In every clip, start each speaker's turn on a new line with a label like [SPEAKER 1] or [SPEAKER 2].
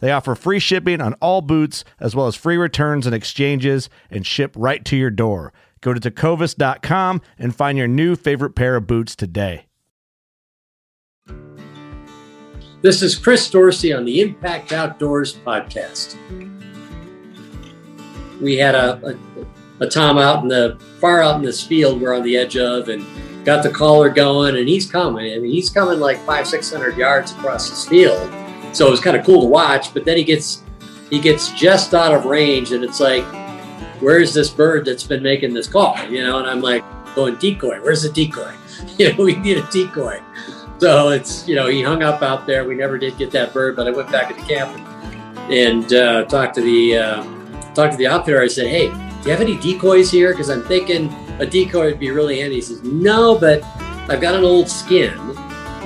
[SPEAKER 1] They offer free shipping on all boots, as well as free returns and exchanges, and ship right to your door. Go to tecovas.com and find your new favorite pair of boots today.
[SPEAKER 2] This is Chris Dorsey on the Impact Outdoors podcast. We had a, a, a Tom out in the far out in this field we're on the edge of, and got the caller going, and he's coming. I mean, he's coming like five, six hundred yards across this field so it was kind of cool to watch. But then he gets he gets just out of range, and it's like, where's this bird that's been making this call? You know, and I'm like going decoy. Where's the decoy? You know, we need a decoy. So it's you know he hung up out there. We never did get that bird, but I went back to the camp and, uh, talked to the uh, talked to the outfitter. I said, hey, do you have any decoys here? Because I'm thinking a decoy would be really handy. He says, no, but I've got an old skin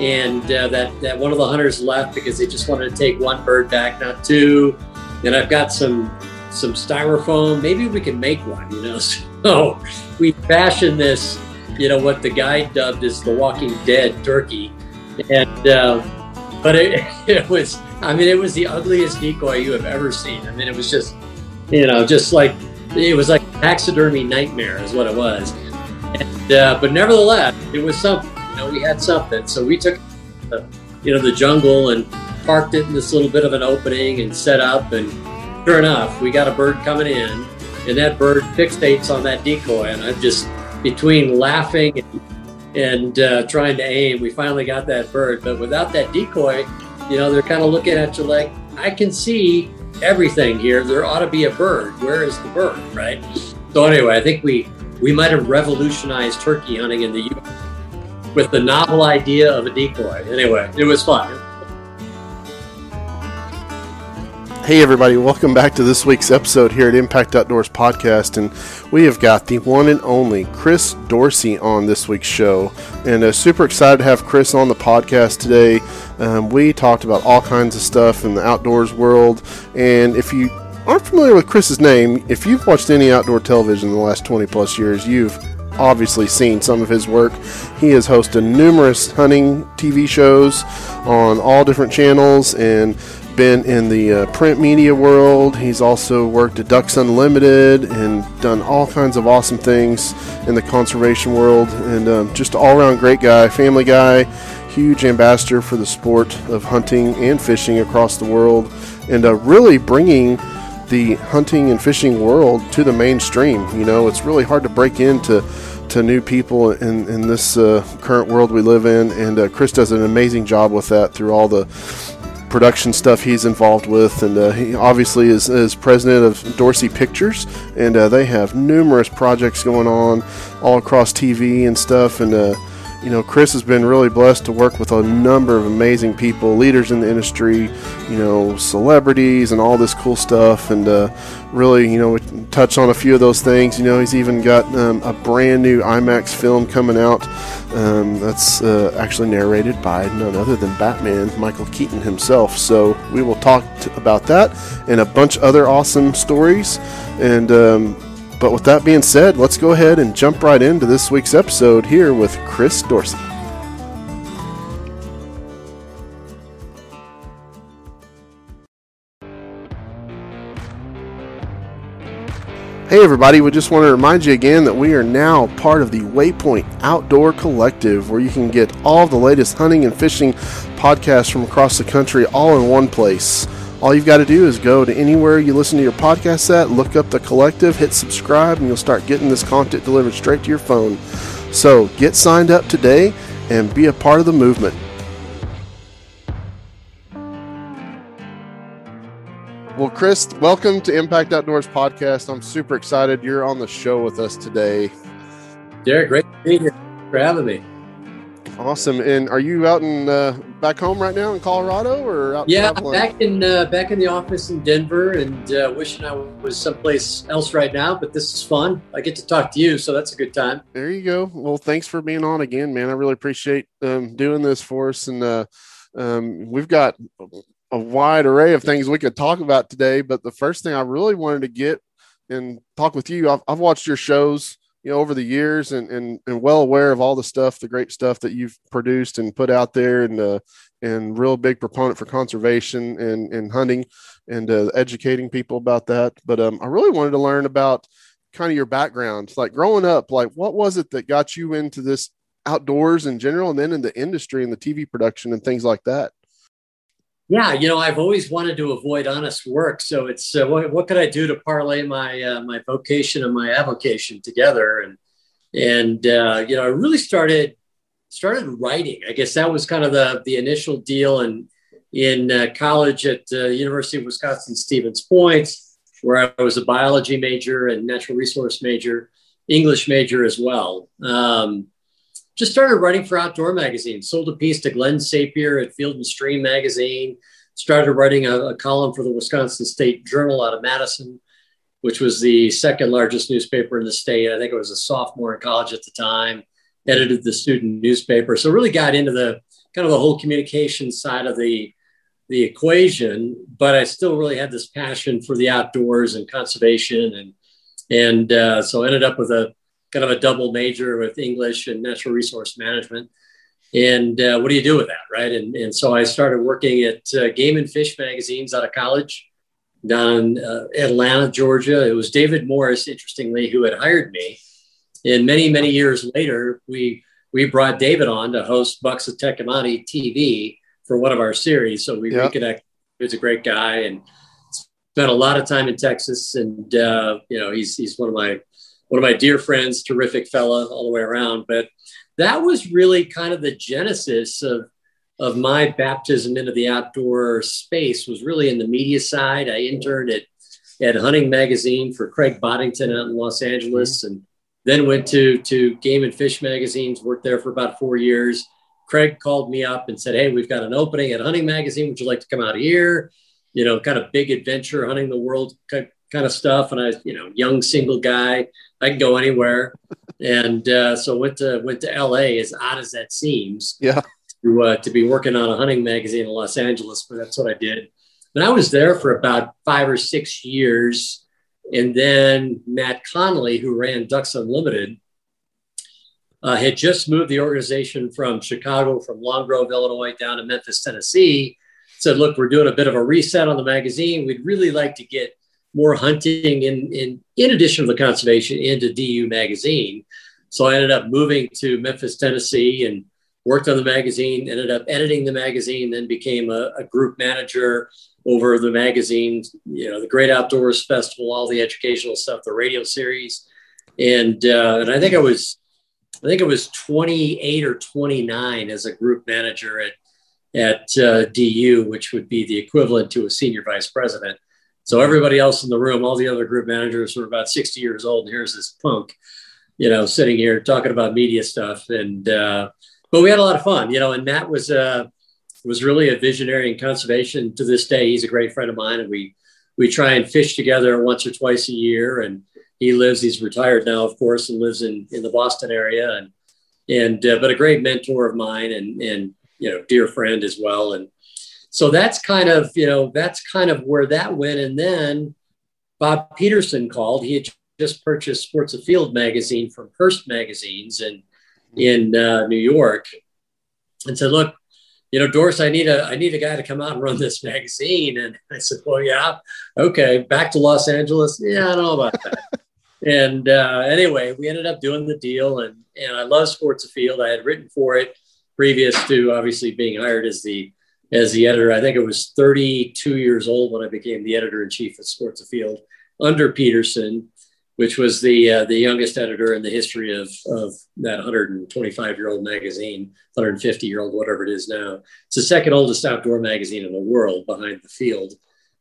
[SPEAKER 2] and uh, that that one of the hunters left because they just wanted to take one bird back, not two. And I've got some some styrofoam. Maybe we can make one, you know. So we fashioned this, you know, what the guy dubbed as the Walking Dead turkey, and uh, but it, it was, I mean, it was the ugliest decoy you have ever seen. I mean, it was just, you know, just like it was like taxidermy nightmare is what it was. And, uh, but nevertheless, it was something you know, we had something. So we took, the, you know, the jungle and parked it in this little bit of an opening and set up. And sure enough, we got a bird coming in, and that bird fixates on that decoy. And I'm just between laughing and, and uh, trying to aim, we finally got that bird. But without that decoy, you know, they're kind of looking at you like, I can see everything here. There ought to be a bird. Where is the bird, right? So anyway, I think we we might have revolutionized turkey hunting in the U.S with the novel idea of a decoy. Anyway, it was fun.
[SPEAKER 3] Hey, everybody, welcome back to this week's episode here at Impact Outdoors Podcast. And we have got the one and only Chris Dorsey on this week's show. And uh, super excited to have Chris on the podcast today. Um, we talked about all kinds of stuff in the outdoors world. And if you aren't familiar with Chris's name, if you've watched any outdoor television in the last 20 plus years, you've obviously seen some of his work. He has hosted numerous hunting TV shows on all different channels and been in the uh, print media world. He's also worked at Ducks Unlimited and done all kinds of awesome things in the conservation world. And um, just all around great guy, family guy, huge ambassador for the sport of hunting and fishing across the world, and uh, really bringing the hunting and fishing world to the mainstream. You know, it's really hard to break into to new people in, in this uh, current world we live in, and uh, Chris does an amazing job with that through all the production stuff he's involved with, and uh, he obviously is, is president of Dorsey Pictures, and uh, they have numerous projects going on all across TV and stuff, and uh, you know, Chris has been really blessed to work with a number of amazing people, leaders in the industry, you know, celebrities and all this cool stuff. And uh, really, you know, touch on a few of those things. You know, he's even got um, a brand new IMAX film coming out um, that's uh, actually narrated by none other than Batman, Michael Keaton himself. So we will talk t- about that and a bunch of other awesome stories. And, um, But with that being said, let's go ahead and jump right into this week's episode here with Chris Dorsey. Hey, everybody, we just want to remind you again that we are now part of the Waypoint Outdoor Collective, where you can get all the latest hunting and fishing podcasts from across the country all in one place. All you've got to do is go to anywhere you listen to your podcast at, look up the collective, hit subscribe, and you'll start getting this content delivered straight to your phone. So get signed up today and be a part of the movement. Well, Chris, welcome to Impact Outdoors podcast. I'm super excited you're on the show with us today.
[SPEAKER 2] Derek, great to be here. Thanks for having me.
[SPEAKER 3] Awesome. And are you out in uh, back home right now in Colorado, or out
[SPEAKER 2] Yeah,
[SPEAKER 3] traveling?
[SPEAKER 2] back in uh, back in the office in Denver, and uh, wishing I was someplace else right now. But this is fun. I get to talk to you, so that's a good time.
[SPEAKER 3] There you go. Well, thanks for being on again, man. I really appreciate um, doing this for us, and uh, um, we've got a wide array of things we could talk about today. But the first thing I really wanted to get and talk with you, I've, I've watched your shows, you know, over the years, and, and and well aware of all the stuff, the great stuff that you've produced and put out there, and uh, and real big proponent for conservation and and hunting, and uh, educating people about that. But um, I really wanted to learn about kind of your background, like growing up, like what was it that got you into this outdoors in general, and then in the industry and the TV production and things like that.
[SPEAKER 2] Yeah, you know, I've always wanted to avoid honest work, so it's uh, what, what could I do to parlay my uh, my vocation and my avocation together, and and uh, you know, I really started started writing. I guess that was kind of the the initial deal, and in uh, college at uh, University of Wisconsin Stevens Point, where I was a biology major and natural resource major, English major as well. Um, just started writing for outdoor magazines. Sold a piece to Glenn Sapir at Field and Stream magazine. Started writing a, a, column for the Wisconsin State Journal out of Madison, which was the second largest newspaper in the state. I think I was a sophomore in college at the time. Edited the student newspaper, so really got into the kind of the whole communication side of the the equation. But I still really had this passion for the outdoors and conservation, and and uh, so ended up with a kind of a double major with English and natural resource management. And uh, what do you do with that, right? And, and so I started working at uh, Game and Fish magazines out of college down in uh, Atlanta, Georgia. It was David Morris, interestingly, who had hired me. And many, many years later, we we brought David on to host Bucks of Tecomate TV for one of our series. So we
[SPEAKER 3] Yep.
[SPEAKER 2] reconnected. He was a great guy and spent a lot of time in Texas. And uh, you know, he's he's one of my one of my dear friends, terrific fella all the way around. But that was really kind of the genesis of of my baptism into the outdoor space was really in the media side. I interned at at Hunting Magazine for Craig Boddington out in Los Angeles, and then went to to Game and Fish magazines. Worked there for about four years. Craig called me up and said, "Hey, we've got an opening at Hunting Magazine. Would you like to come out here? You know, kind of big adventure, hunting the world kind of stuff." And I, you know, young single guy, I can go anywhere. And uh, so went to went to LA, as odd as that seems
[SPEAKER 3] Yeah.
[SPEAKER 2] to, uh, to be working on a hunting magazine in Los Angeles, but that's what I did. And I was there for about five or six years. And then Matt Connolly, who ran Ducks Unlimited, uh, had just moved the organization from Chicago, from Long Grove, Illinois, down to Memphis, Tennessee. Said, look, we're doing a bit of a reset on the magazine. We'd really like to get more hunting in, in, in addition to the conservation into DU magazine. So I ended up moving to Memphis, Tennessee and worked on the magazine, ended up editing the magazine, then became a, a group manager over the magazine, you know, the Great Outdoors Festival, all the educational stuff, the radio series. And, uh, and I think I was, I think it was 28 or 29 as a group manager at, at uh, DU, which would be the equivalent to a senior vice president. So everybody else in the room, all the other group managers were about 60 years old. And here's this punk, you know, sitting here talking about media stuff. And, uh, but we had a lot of fun, you know, and Matt was, uh, was really a visionary in conservation to this day. He's a great friend of mine and we, we try and fish together once or twice a year. And he lives, he's retired now, of course, and lives in, in the Boston area. And, and, uh, but a great mentor of mine and, and, you know, dear friend as well. And, so that's kind of you know that's kind of where that went and then bob petersen called he had just purchased Sports Afield magazine from Hearst Magazines in in uh, New York, and said, "Look, you know, Dorsey, I need a I need a guy to come out and run this magazine." And I said, "Well, yeah, okay, back to Los Angeles. Yeah, I don't know about that." and uh, anyway, we ended up doing the deal, and and I love Sports Afield. I had written for it previous to obviously being hired as the as the editor. I think it was 32 years old when I became the editor in chief of Sports Afield under Petersen, which was the uh, the youngest editor in the history of of that 125 year old magazine, 150 year old, whatever it is now. It's the second oldest outdoor magazine in the world, behind the Field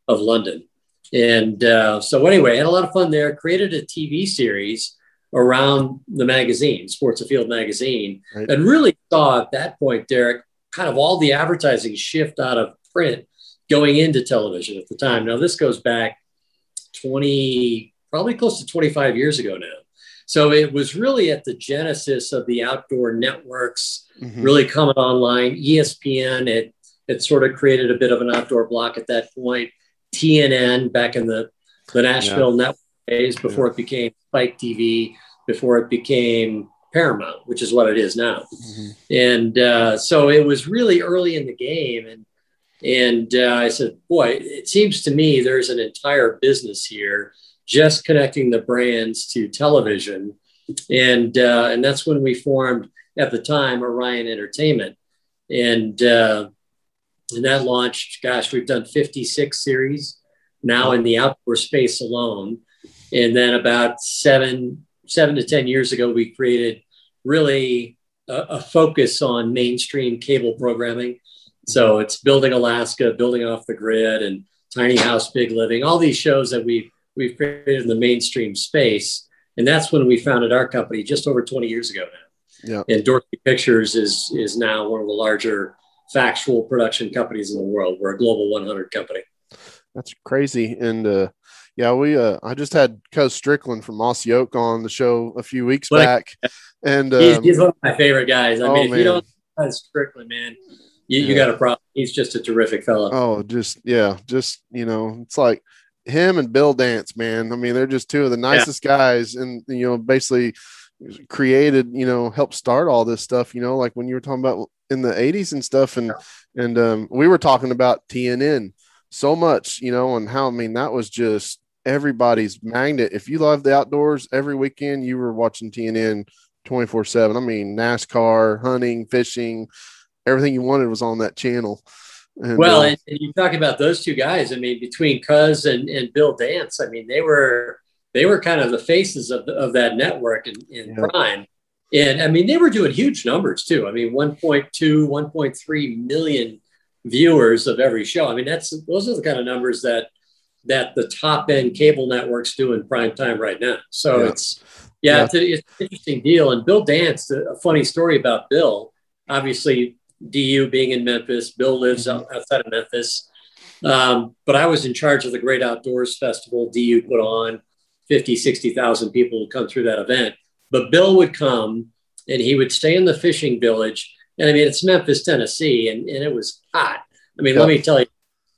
[SPEAKER 2] of London. And uh, so anyway, had a lot of fun there. Created a TV series around the magazine, Sports Afield magazine, right. and really saw at that point, Derek, kind of all the advertising shift out of print going into television at the time. Now this goes back 20, probably close to 25 years ago now. So it was really at the genesis of the outdoor networks mm-hmm. really coming online. ESPN it it sort of created a bit of an outdoor block at that point. TNN back in the the Nashville yeah. network days before yeah. it became Spike TV, before it became Paramount, which is what it is now. Mm-hmm. And uh, so it was really early in the game, and and uh, I said, boy, it seems to me there's an entire business here just connecting the brands to television. And, uh, and that's when we formed at the time Orion Entertainment. And, uh, and that launched, gosh, we've done 56 series now in the outdoor space alone. And then about seven, seven to 10 years ago, we created really a, a focus on mainstream cable programming so it's building Alaska, building off the grid, and tiny house, big living. All these shows that we've we've created in the mainstream space, and that's when we founded our company just over 20 years ago now. Yeah. And Dorsey Pictures is is now one of the larger factual production companies in the world. We're a global 100 company.
[SPEAKER 3] That's crazy, and uh, yeah, we uh, I just had Cuz Strickland from Mossy Oak on the show a few weeks back, and
[SPEAKER 2] um, he's, he's, one of my favorite guys. I oh, mean, if man. you don't Strickland, man, you, you got a problem. He's just a terrific fellow.
[SPEAKER 3] Oh, just yeah, just you know, it's like him and Bill Dance, man. I mean, they're just two of the nicest yeah. guys, and you know, basically created, you know, helped start all this stuff. You know, like when you were talking about in the '80s and stuff, and yeah. and um, we were talking about TNN so much, you know, and how I mean that was just everybody's magnet. If you love the outdoors, every weekend you were watching TNN 24 7. I mean, NASCAR, hunting, fishing, everything you wanted was on that channel.
[SPEAKER 2] And, well, uh, and, and, you talk about those two guys. I mean, between Cuz and, and Bill Dance, I mean, they were they were kind of the faces of, the, of that network in, in yeah. prime. And I mean, they were doing huge numbers too. I mean, 1.2, 1.3 million viewers of every show. I mean, that's those are the kind of numbers that that the top end cable networks do in prime time right now. So yeah. it's yeah, yeah. It's, a, it's, an interesting deal. And Bill Dance, a funny story about Bill. Obviously, DU being in Memphis. Bill lives mm-hmm. outside of Memphis. Um, but I was in charge of the Great Outdoors Festival DU put on. 50, 60,000 people would come through that event. But Bill would come and he would stay in the fishing village. And I mean, it's Memphis, Tennessee, and, and it was hot. I mean, let me tell you,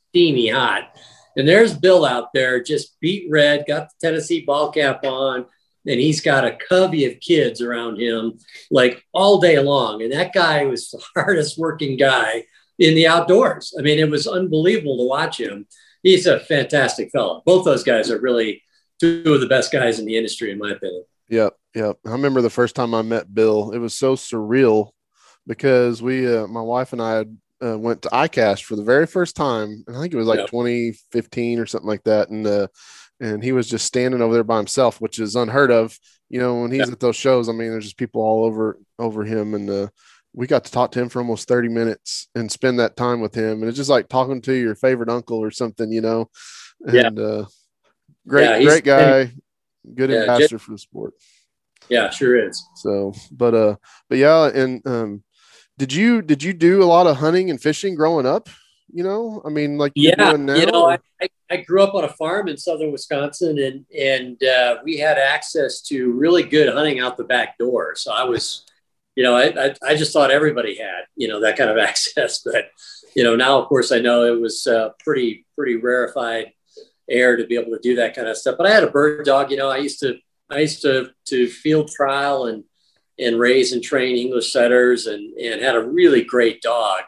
[SPEAKER 2] steamy hot. And there's Bill out there, just beat red, got the Tennessee ball cap on, and he's got a covey of kids around him like all day long. And that guy was the hardest working guy in the outdoors. I mean, it was unbelievable to watch him. He's a fantastic fellow. Both those guys are really two of the best guys in the industry, in my opinion.
[SPEAKER 3] Yep, yep. I remember the first time I met Bill. It was so surreal because we, uh, my wife and I, had, uh, went to ICAST for the very first time. And I think it was like yep. 2015 or something like that. And uh, and he was just standing over there by himself, which is unheard of. You know, when he's yeah. at those shows, I mean, there's just people all over over him, and uh, we got to talk to him for almost 30 minutes and spend that time with him, and it's just like talking to your favorite uncle or something, you know. And yeah. uh, great, yeah, great guy, good yeah, ambassador for the sport.
[SPEAKER 2] Yeah, sure is.
[SPEAKER 3] So, but uh, but yeah, and um, did you did you do a lot of hunting and fishing growing up? You know, I mean, like
[SPEAKER 2] yeah, you know, I, I, grew up on a farm in southern Wisconsin, and and uh, we had access to really good hunting out the back door. So I was, you know, I, I, I just thought everybody had you know that kind of access, but you know now of course I know it was uh, pretty pretty rarefied air to be able to do that kind of stuff. But I had a bird dog. You know, I used to I used to to field trial and and raise and train English setters and and had a really great dog.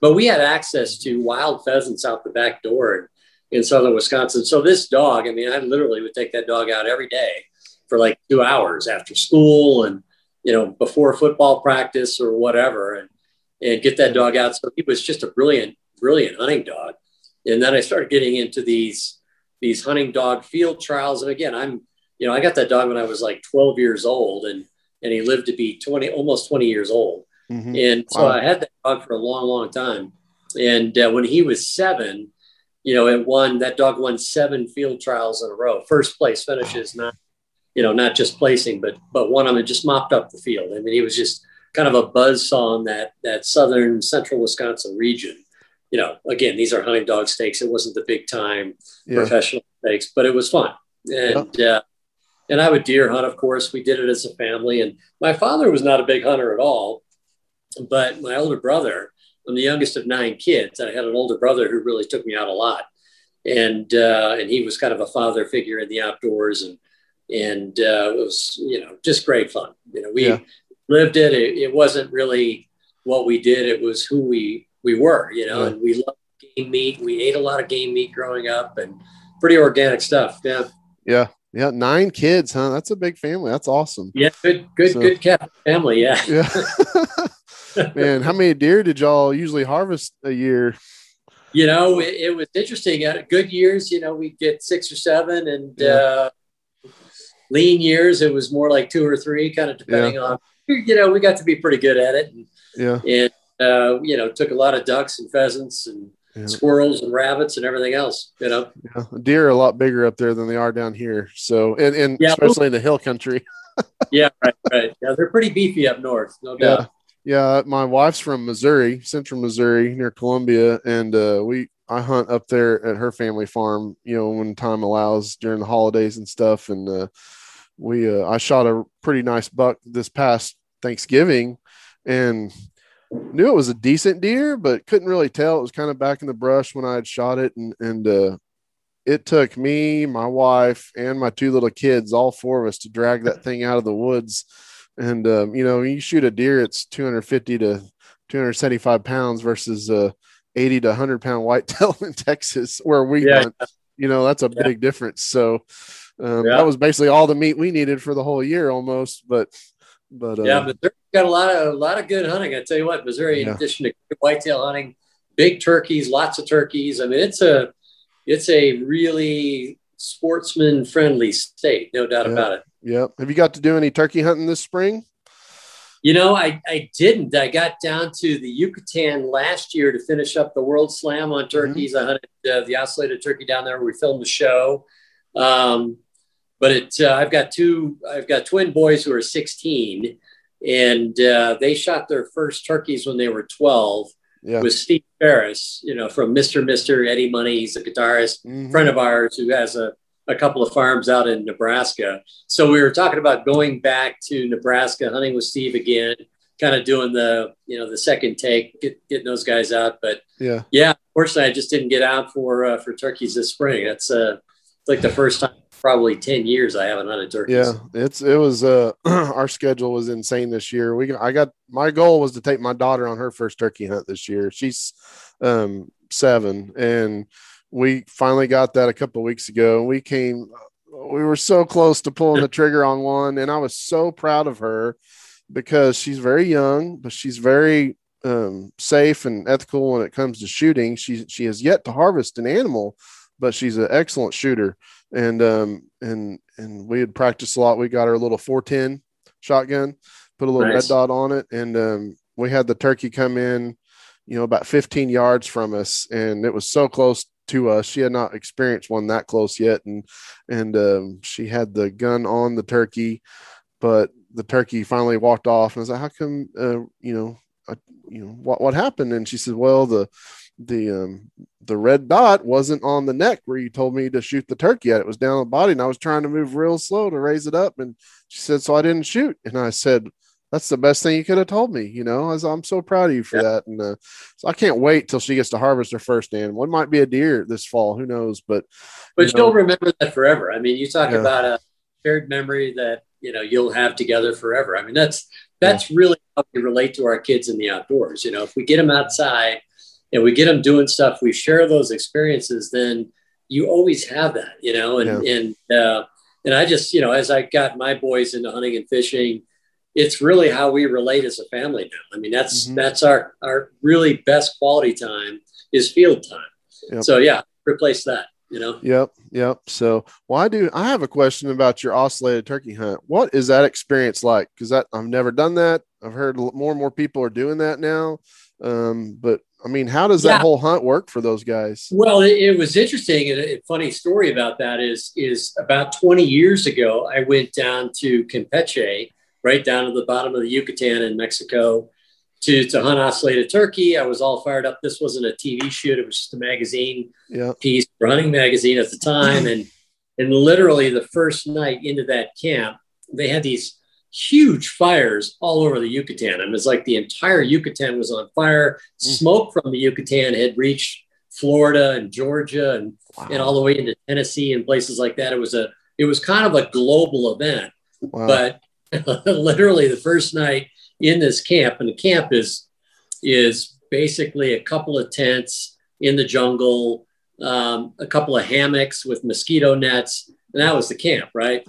[SPEAKER 2] But we had access to wild pheasants out the back door in southern Wisconsin. So this dog, I mean, I literally would take that dog out every day for like two hours after school and you know before football practice or whatever, and and get that dog out. So he was just a brilliant, brilliant hunting dog. And then I started getting into these these hunting dog field trials. And again, I'm you know I got that dog when I was like 12 years old, and and he lived to be 20, almost 20 years old. Mm-hmm. And so wow. I had that dog for a long, long time. And uh, when he was seven, you know, it won that dog won seven field trials in a row. First place finishes, not you know, not just placing, but but one of them just mopped up the field. I mean, he was just kind of a buzz saw in that that southern central Wisconsin region. You know, again, these are hunting dog stakes. It wasn't the big time yeah. professional stakes, but it was fun. And yeah. uh, and I would deer hunt, of course. We did it as a family. And my father was not a big hunter at all, but my older brother, I'm the youngest of nine kids. I had an older brother who really took me out a lot, and uh, and he was kind of a father figure in the outdoors, and and uh, it was you know just great fun. You know, we yeah. lived it. it. it. wasn't really what we did; it was who we we were. You know, yeah. and we loved game meat. We ate a lot of game meat growing up, and pretty organic stuff. Yeah.
[SPEAKER 3] Yeah. Yeah, nine kids, huh? That's a big family. That's awesome.
[SPEAKER 2] Yeah, good, good, so, good cat family. Yeah.
[SPEAKER 3] Yeah. Man, how many deer did y'all usually harvest a year?
[SPEAKER 2] You know, it, it was interesting. At good years, you know, we get six or seven, and yeah. uh, lean years, it was more like two or three, kind of depending yeah. on. You know, we got to be pretty good at it. And,
[SPEAKER 3] yeah.
[SPEAKER 2] And uh, you know, took a lot of ducks and pheasants and yeah. squirrels and rabbits and everything else. You know,
[SPEAKER 3] yeah. deer are a lot bigger up there than they are down here. So, and, and yeah, especially in the hill country.
[SPEAKER 2] yeah, right, right. Yeah, they're pretty beefy up north, no
[SPEAKER 3] doubt. Yeah, my wife's from Missouri, central Missouri, near Columbia, and uh, we I hunt up there at her family farm. You know, when time allows during the holidays and stuff. And uh, we uh, I shot a pretty nice buck this past Thanksgiving, and knew it was a decent deer, but couldn't really tell. It was kind of back in the brush when I had shot it, and and uh, it took me, my wife, and my two little kids, all four of us, to drag that thing out of the woods and um, you know, you shoot a deer, it's 250 to 275 pounds versus uh, 80 to 100 pound whitetail in Texas, where we yeah. hunt. You know, that's a yeah. big difference. So um, yeah. that was basically all the meat we needed for the whole year, almost. But but
[SPEAKER 2] uh, yeah, Missouri got a lot of a lot of good hunting. I tell you what, Missouri, in addition to whitetail hunting, big turkeys, lots of turkeys. I mean, it's a it's a really sportsman friendly state, no doubt about it.
[SPEAKER 3] Yep. Have you got to do any turkey hunting this spring?
[SPEAKER 2] You know, I, I didn't. I got down to the Yucatan last year to finish up the World Slam on turkeys. Mm-hmm. I hunted uh, the ocellated turkey down there. Where We filmed the show. Um, but it, uh, I've got two, I've got twin boys who are 16 and uh, they shot their first turkeys when they were 12 yeah. with Steve Farris, you know, from Mr. Mister Eddie Money. He's a guitarist, mm-hmm. friend of ours who has a a couple of farms out in Nebraska. So we were talking about going back to Nebraska, hunting with Steve again, kind of doing the you know the second take, get, getting those guys out. But
[SPEAKER 3] yeah,
[SPEAKER 2] yeah. Fortunately, I just didn't get out for uh, for turkeys this spring. That's uh, it's like the first time probably 10 years I haven't hunted turkeys.
[SPEAKER 3] Yeah, it's it was uh our schedule was insane this year. We I got my goal was to take my daughter on her first turkey hunt this year. She's um 7 and we finally got that a couple weeks ago. and We came, we were so close to pulling the trigger on one, and I was so proud of her because she's very young, but she's very um, safe and ethical when it comes to shooting. She she has yet to harvest an animal, but she's an excellent shooter. And um, and and we had practiced a lot. We got our little 410 shotgun, put a little nice. red dot on it, and um, we had the turkey come in, you know, about 15 yards from us, and it was so close to us. She had not experienced one that close yet, and and um, she had the gun on the turkey, but the turkey finally walked off. And I was like, "How come? Uh, you know, I, you know what what happened?" And she said, "Well, the the um, the red dot wasn't on the neck where you told me to shoot the turkey at. It was down the body, and I was trying to move real slow to raise it up. And she said, so I didn't shoot. And I said, that's the best thing you could have told me. You know, as I'm so proud of you for yeah. that. And uh, so I can't wait till she gets to harvest her first animal. It might be a deer this fall. Who knows? But
[SPEAKER 2] but you will remember that forever. I mean, you talk yeah. about a shared memory that you know you'll have together forever. I mean, that's that's really how we relate to our kids in the outdoors. You know, if we get them outside and we get them doing stuff, we share those experiences, then you always have that. You know, and
[SPEAKER 3] Yeah.
[SPEAKER 2] and uh, and I just you know as I got my boys into hunting and fishing. It's really how we relate as a family now. I mean, that's
[SPEAKER 3] Mhm.
[SPEAKER 2] that's our our really best quality time is field time.
[SPEAKER 3] Yep.
[SPEAKER 2] So yeah, replace that. You know.
[SPEAKER 3] Yep, yep. So, well, I do. I have a question about your ocellated turkey hunt. What is that experience like? Because that I've never done that. I've heard more and more people are doing that now. Um, but I mean, how does that
[SPEAKER 2] Yeah.
[SPEAKER 3] whole hunt work for those guys?
[SPEAKER 2] Well, it, it was interesting. And a funny story about that is is about 20 years ago, I went down to Campeche, right down to the bottom of the Yucatan in Mexico, to to hunt ocellated turkey. I was all fired up. This wasn't a TV shoot; it was just a magazine
[SPEAKER 3] Yeah,
[SPEAKER 2] piece for hunting magazine at the time, and and literally the first night into that camp, they had these huge fires all over the Yucatan. I mean, it's like the entire Yucatan was on fire. Smoke from the Yucatan had reached Florida and Georgia and, and all the way into Tennessee and places like that. It was a it was kind of a global event,
[SPEAKER 3] Wow.
[SPEAKER 2] but literally the first night in this camp, and the camp is is basically a couple of tents in the jungle, um, a couple of hammocks with mosquito nets, and that was the camp, right?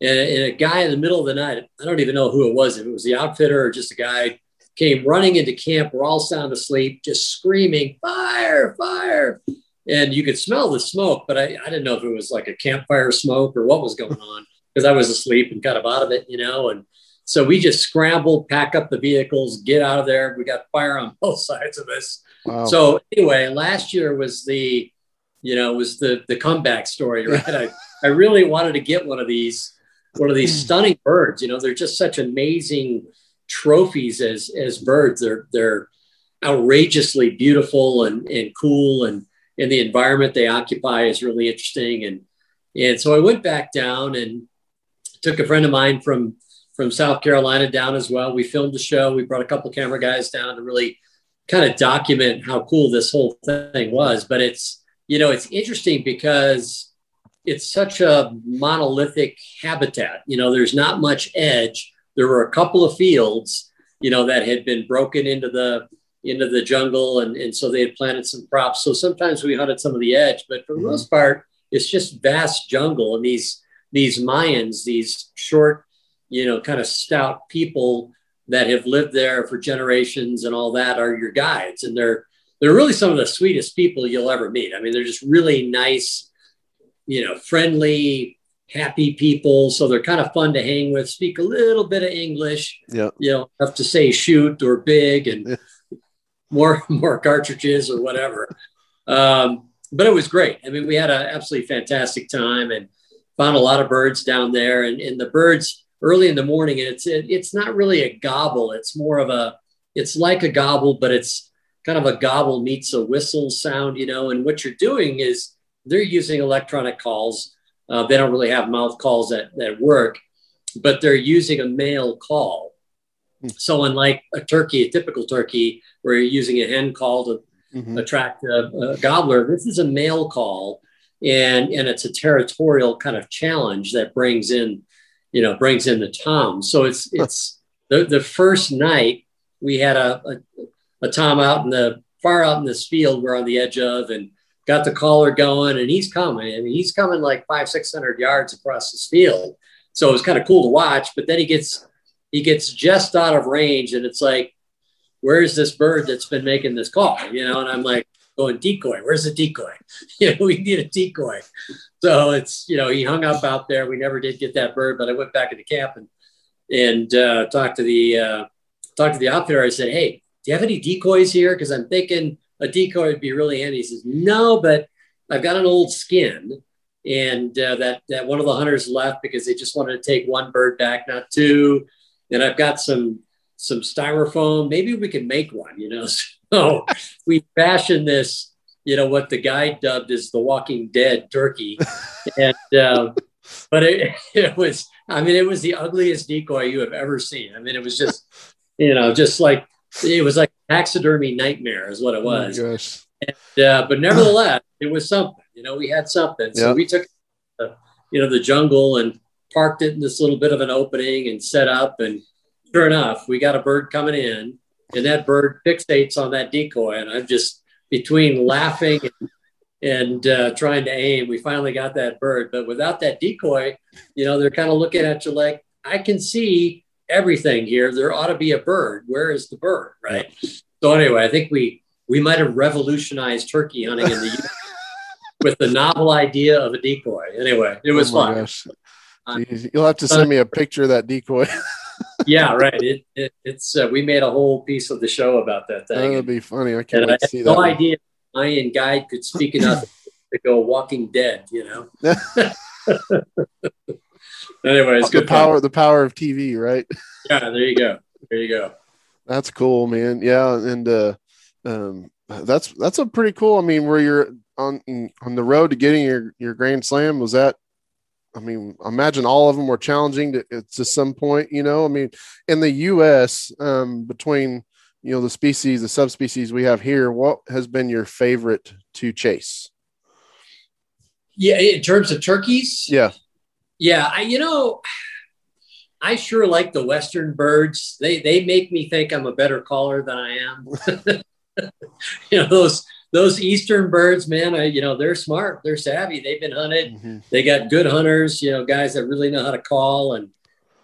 [SPEAKER 2] And, and a guy in the middle of the night, I don't even know who it was, if it was the outfitter or just a guy, came running into camp. We're all sound asleep, just screaming, fire, fire. And you could smell the smoke, but I, I didn't know if it was like a campfire smoke or what was going on because I was asleep and kind of out of it, you know. And so we just scrambled, pack up the vehicles, get out of there. We got fire on both sides of us.
[SPEAKER 3] wow.
[SPEAKER 2] So anyway, last year was the, you know, was the the comeback story, right? I, I really wanted to get one of these, one of these hmm. stunning birds. You know, they're just such amazing trophies as as birds. They're they're outrageously beautiful and and cool, and and the environment they occupy is really interesting. And and so I went back down and took a friend of mine from from South Carolina down as well. We filmed the show. We brought a couple camera guys down to really kind of document how cool this whole thing was. But it's, you know, it's interesting because it's such a monolithic habitat. You know, there's not much edge. There were a couple of fields, you know, that had been broken into the into the jungle and, and so they had planted some crops. So sometimes we hunted some of the edge, but for the
[SPEAKER 3] Mhm.
[SPEAKER 2] most part, it's just vast jungle. And these these Mayans, these short, you know, kind of stout people that have lived there for generations and all that are your guides. And they're they're really some of the sweetest people you'll ever meet. I mean, they're just really nice, you know, friendly, happy people. So they're kind of fun to hang with, speak a little bit of English,
[SPEAKER 3] yeah,
[SPEAKER 2] you know, have to say shoot or big and more more cartridges or whatever. Um, but it was great. I mean, we had an absolutely fantastic time and found a lot of birds down there. And, and the birds early in the morning, and it's it, it's not really a gobble. It's more of a it's like a gobble, but it's kind of a gobble meets a whistle sound, you know. And what you're doing is they're using electronic calls. Uh, they don't really have mouth calls that that work, but they're using a male call. So unlike a turkey, a typical turkey, where you're using a hen call to
[SPEAKER 3] Mhm.
[SPEAKER 2] attract a, a gobbler. This is a male call, and and it's a territorial kind of challenge that brings in, you know, brings in the tom. So it's it's the the first night we had a, a a tom out in the far out in this field we're on the edge of, and got the caller going, and he's coming. I mean, he's coming like five six hundred yards across this field. So it was kind of cool to watch. But then he gets he gets just out of range, and it's like where's this bird that's been making this call? You know, and I'm like going decoy. Where's the decoy? You know, we need a decoy. So it's you know he hung up out there. We never did get that bird, but I went back into camp and and uh, talked to the uh, talked to the outfitter. I said, hey, do you have any decoys here? Because I'm thinking a decoy would be really handy. He says, no, but I've got an old skin. And uh, that that one of the hunters left because they just wanted to take one bird back, not two. And I've got some some styrofoam. Maybe we can make one, you know. So we fashioned this, you know, what the guy dubbed as the Walking Dead turkey, and uh, but it, it was, I mean, it was the ugliest decoy you have ever seen. I mean, it was just, you know, just like it was like taxidermy nightmare is what it
[SPEAKER 3] Oh
[SPEAKER 2] was.
[SPEAKER 3] gosh.
[SPEAKER 2] uh, but nevertheless, it was something. You know, we had something. So
[SPEAKER 3] Yeah.
[SPEAKER 2] we took, uh, you know, the jungle and parked it in this little bit of an opening and set up. And sure enough, we got a bird coming in, and that bird fixates on that decoy. And I'm just between laughing and, and uh, trying to aim. We finally got that bird, but without that decoy, you know, they're kind of looking at you like, I can see everything here. There ought to be a bird. Where is the bird? Right. So anyway, I think we we might have revolutionized turkey hunting in the U.S. with the novel idea of a decoy. Anyway, it was oh fun. Gosh.
[SPEAKER 3] Jeez, you'll have to send me a picture of that decoy.
[SPEAKER 2] yeah, right. It, it it's uh, we made a whole piece of the show about that thing.
[SPEAKER 3] That'd be funny. I can't
[SPEAKER 2] wait to see no that. No idea Ian Guide could speak enough to go Walking Dead. You know. Anyway, it's
[SPEAKER 3] the
[SPEAKER 2] good.
[SPEAKER 3] Power, fun. the power of TV, right?
[SPEAKER 2] Yeah, there you go. There you go.
[SPEAKER 3] That's cool, man. Yeah, and uh, um, that's that's a pretty cool. I mean, where you're on on the road to getting your your Grand Slam was that I mean, imagine all of them were challenging to, to some point, you know. I mean, in the US, um, between you know the species, the subspecies we have here, what has been your favorite to chase?
[SPEAKER 2] Yeah, in terms of turkeys.
[SPEAKER 3] Yeah.
[SPEAKER 2] Yeah, I you know, I sure like the western birds. They they make me think I'm a better caller than I am. you know those those eastern birds, man, I, you know, they're smart, they're savvy, they've been hunted, mm-hmm. they got good hunters, you know, guys that really know how to call. And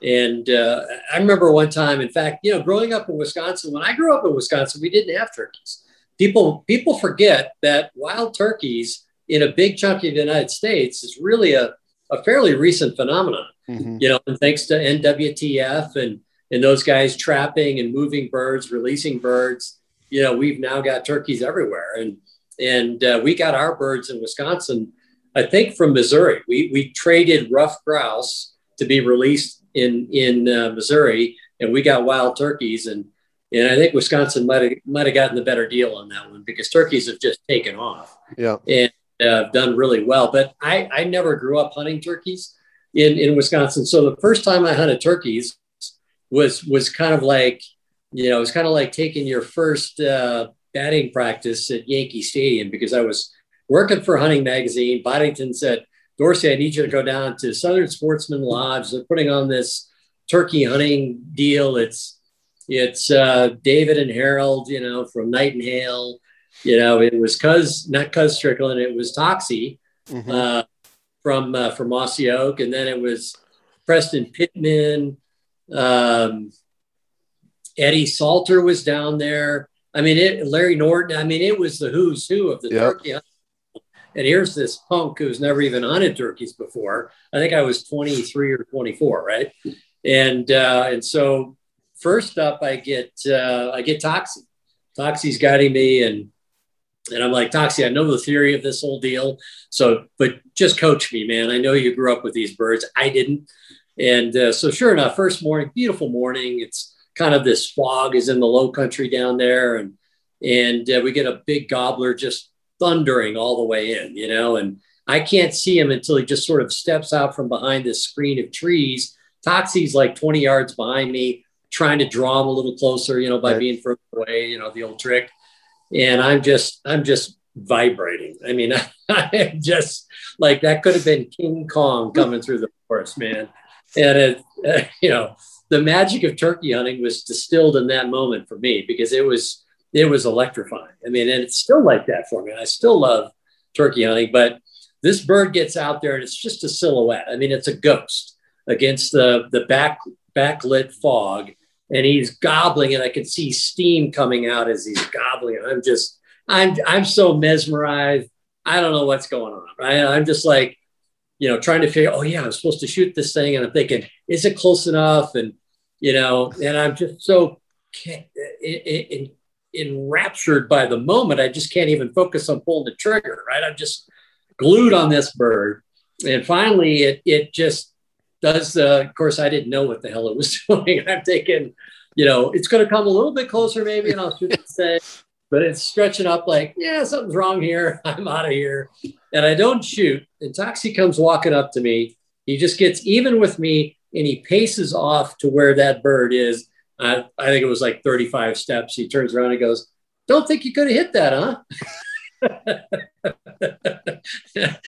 [SPEAKER 2] and uh, I remember one time, in fact, you know, growing up in Wisconsin, when I grew up in Wisconsin, we didn't have turkeys. People people forget that wild turkeys in a big chunk of the United States is really a, a fairly recent phenomenon. Mm-hmm. You know, and thanks to NWTF and and those guys trapping and moving birds, releasing birds you know, we've now got turkeys everywhere. And, and uh, we got our birds in Wisconsin, I think from Missouri. We, we traded ruffed grouse to be released in, in uh, Missouri and we got wild turkeys. And, and I think Wisconsin might have, might have gotten the better deal on that one because turkeys have just taken off.
[SPEAKER 3] Yeah.
[SPEAKER 2] And uh, done really well. But I, I never grew up hunting turkeys in, in Wisconsin. So the first time I hunted turkeys was, was kind of like, you know, it was kind of like taking your first uh, batting practice at Yankee Stadium because I was working for Hunting Magazine. Boddington said, Dorsey, I need you to go down to Southern Sportsman Lodge. They're putting on this turkey hunting deal. It's it's uh, David and Harold, you know, from Knight and Nightingale. You know, it was Cuz, not Cuz Strickland, it was Toxey mm-hmm. uh, from uh, from Mossy Oak, and then it was Preston Pittman. Um, Eddie Salter was down there. I mean, it, Larry Norton. I mean, it was the who's who of the yep. turkey. And here's this punk who's never even hunted turkeys before. I think I was 23 or 24, right? And uh, and so first up, I get uh, I get Toxey. Toxey's guiding me, and and I'm like Toxey. I know the theory of this whole deal, so but just coach me, man. I know you grew up with these birds. I didn't, and uh, so sure enough, first morning, beautiful morning. It's kind of this fog is in the low country down there and and uh, we get a big gobbler just thundering all the way in you know and i can't see him until he just sort of steps out from behind this screen of trees toxey's like 20 yards behind me trying to draw him a little closer you know by right. being further away you know the old trick and i'm just i'm just vibrating i mean I, am just like that could have been king kong coming through the forest man and it uh, you know the magic of turkey hunting was distilled in that moment for me because it was it was electrifying. I mean, and it's still like that for me. I still love turkey hunting, but this bird gets out there and it's just a silhouette. I mean, it's a ghost against the the back backlit fog, and he's gobbling, and I can see steam coming out as he's gobbling. I'm just I'm I'm so mesmerized. I don't know what's going on. Right? I'm just like, you know, trying to figure. Oh yeah, I'm supposed to shoot this thing, and I'm thinking, is it close enough? And you know, and I'm just so enraptured by the moment. I just can't even focus on pulling the trigger, right? I'm just glued on this bird. And finally, it, it just does. Uh, of course, I didn't know what the hell it was doing. I'm thinking, you know, it's going to come a little bit closer, maybe, and I'll shoot thing. But it's stretching up like, yeah, something's wrong here. I'm out of here. And I don't shoot. And Toxey comes walking up to me. He just gets even with me and he paces off to where that bird is. I, I think it was like 35 steps. He turns around and goes, Don't think you could have hit that, huh?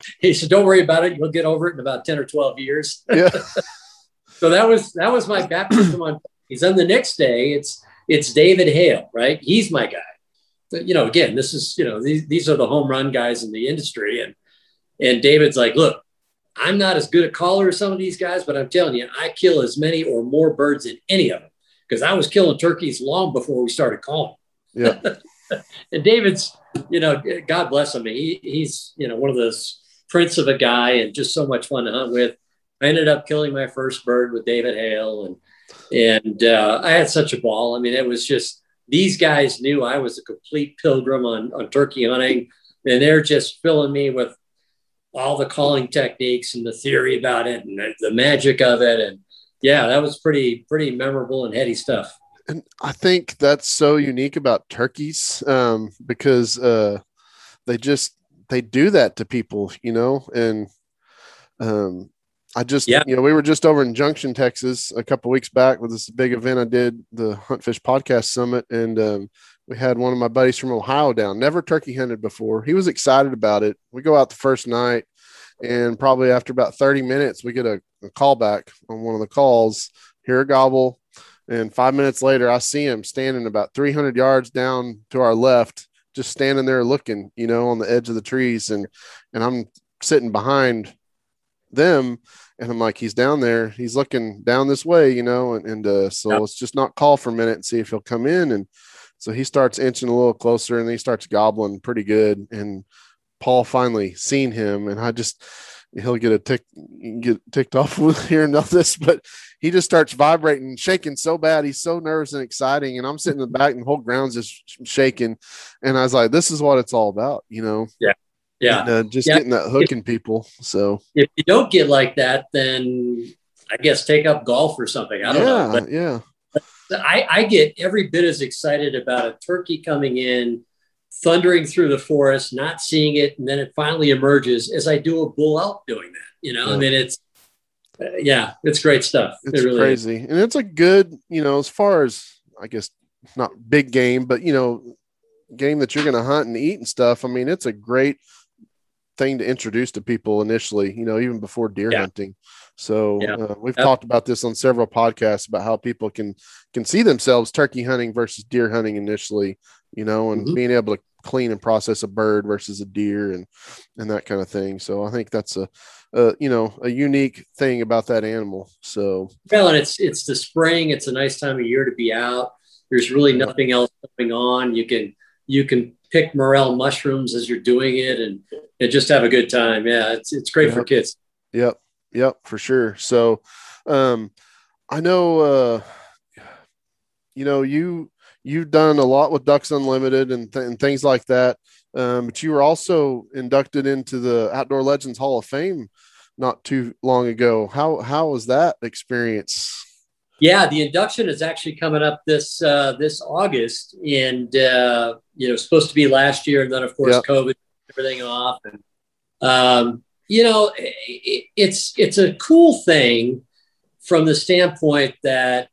[SPEAKER 2] He said, "Don't worry about it. You'll get over it in about ten or twelve years."
[SPEAKER 3] Yeah.
[SPEAKER 2] so that was that was my baptism on. He's then the next day. It's it's David Hale, right? He's my guy. But, you know, again, this is you know these these are the home run guys in the industry, and and David's like, look, I'm not as good a caller as some of these guys, but I'm telling you, I kill as many or more birds than any of them because I was killing turkeys long before we started calling.
[SPEAKER 3] Yeah.
[SPEAKER 2] and David's, you know, God bless him. He, he's, you know, one of those prince of a guy and just so much fun to hunt with. I ended up killing my first bird with David Hale, and and uh, I had such a ball. I mean, it was just these guys knew I was a complete pilgrim on on turkey hunting, and they're just filling me with all the calling techniques and the theory about it and the, the magic of it, and yeah, that was pretty pretty memorable and heady stuff.
[SPEAKER 3] and I think that's so unique about turkeys um, because uh, they just they do that to people, you know. And um, I just,
[SPEAKER 2] Yeah.
[SPEAKER 3] you know, we were just over in Junction, Texas, a couple weeks back with this big event I did, the Hunt Fish Podcast Summit, and um, we had one of my buddies from Ohio down, never turkey hunted before. He was excited about it. We go out the first night, and probably after about thirty minutes, we get a, a call back on one of the calls. Hear a gobble, and five minutes later, I see him standing about 300 yards down to our left, just standing there looking, you know, on the edge of the trees. And, and I'm sitting behind them. And I'm like, he's down there. He's looking down this way, you know, and, and uh, so
[SPEAKER 2] Yep.
[SPEAKER 3] let's just not call for a minute and see if he'll come in. And so he starts inching a little closer and he starts gobbling pretty good. And Paul finally seen him. And I just, he'll get a tick, get ticked off with hearing all this, but he just starts vibrating, shaking so bad. He's so nervous and exciting. And I'm sitting in the back and the whole ground's just shaking. And I was like, this is what it's all about, you know?
[SPEAKER 2] Yeah.
[SPEAKER 3] And, uh, just
[SPEAKER 2] Yeah.
[SPEAKER 3] getting that hook in people. So
[SPEAKER 2] If you don't get like that, then I guess take up golf or something. I don't
[SPEAKER 3] yeah,
[SPEAKER 2] know. But
[SPEAKER 3] yeah,
[SPEAKER 2] I, I get every bit as excited about a turkey coming in, thundering through the forest, not seeing it, and then it finally emerges as I do a bull elk doing that. You know, I mean, it's, uh, yeah, it's great stuff.
[SPEAKER 3] it's
[SPEAKER 2] it really is.
[SPEAKER 3] crazy. And it's a good, you know, as far as I guess not big game, but you know, game that you're going to hunt and eat and stuff. I mean, it's a great thing to introduce to people initially, you know, even before deer
[SPEAKER 2] Yeah.
[SPEAKER 3] hunting. So
[SPEAKER 2] Yeah.
[SPEAKER 3] uh, we've
[SPEAKER 2] Yep.
[SPEAKER 3] talked about this on several podcasts about how people can can see themselves turkey hunting versus deer hunting initially, you know, and
[SPEAKER 2] Mhm.
[SPEAKER 3] being able to clean and process a bird versus a deer and and that kind of thing. So I think that's a, a you know a unique thing about that animal. So
[SPEAKER 2] Well, and it's it's the spring. It's a nice time of year to be out. There's really nothing else going on. You can you can pick morel mushrooms as you're doing it, and and just have a good time. Yeah, it's it's great for kids.
[SPEAKER 3] Yep. Yep, for sure. So um I know uh you know you you've done a lot with Ducks Unlimited and, th- and things like that. Um, but you were also inducted into the Outdoor Legends Hall of Fame not too long ago. How how was that experience?
[SPEAKER 2] Yeah, the induction is actually coming up this uh, this August, and uh, you know, supposed to be last year, and then of course
[SPEAKER 3] Yep.
[SPEAKER 2] COVID everything off, and um, you know, it, it's it's a cool thing from the standpoint that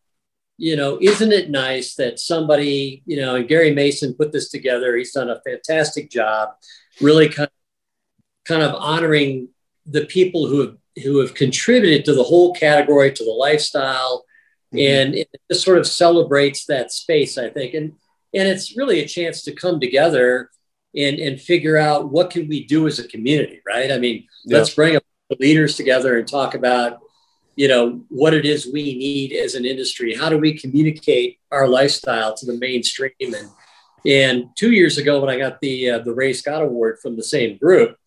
[SPEAKER 2] you know, isn't it nice that somebody, you know, and Gary Mason put this together. He's done a fantastic job, really kind of, kind of honoring the people who have who have contributed to the whole category, to the lifestyle, mm-hmm. and it just sort of celebrates that space, I think, and and it's really a chance to come together and and figure out what can we do as a community, right? I mean,
[SPEAKER 3] Yeah.
[SPEAKER 2] let's bring up the leaders together and talk about you know what it is we need as an industry. How do we communicate our lifestyle to the mainstream? And and two years ago when i got the uh, the ray scott award from the same group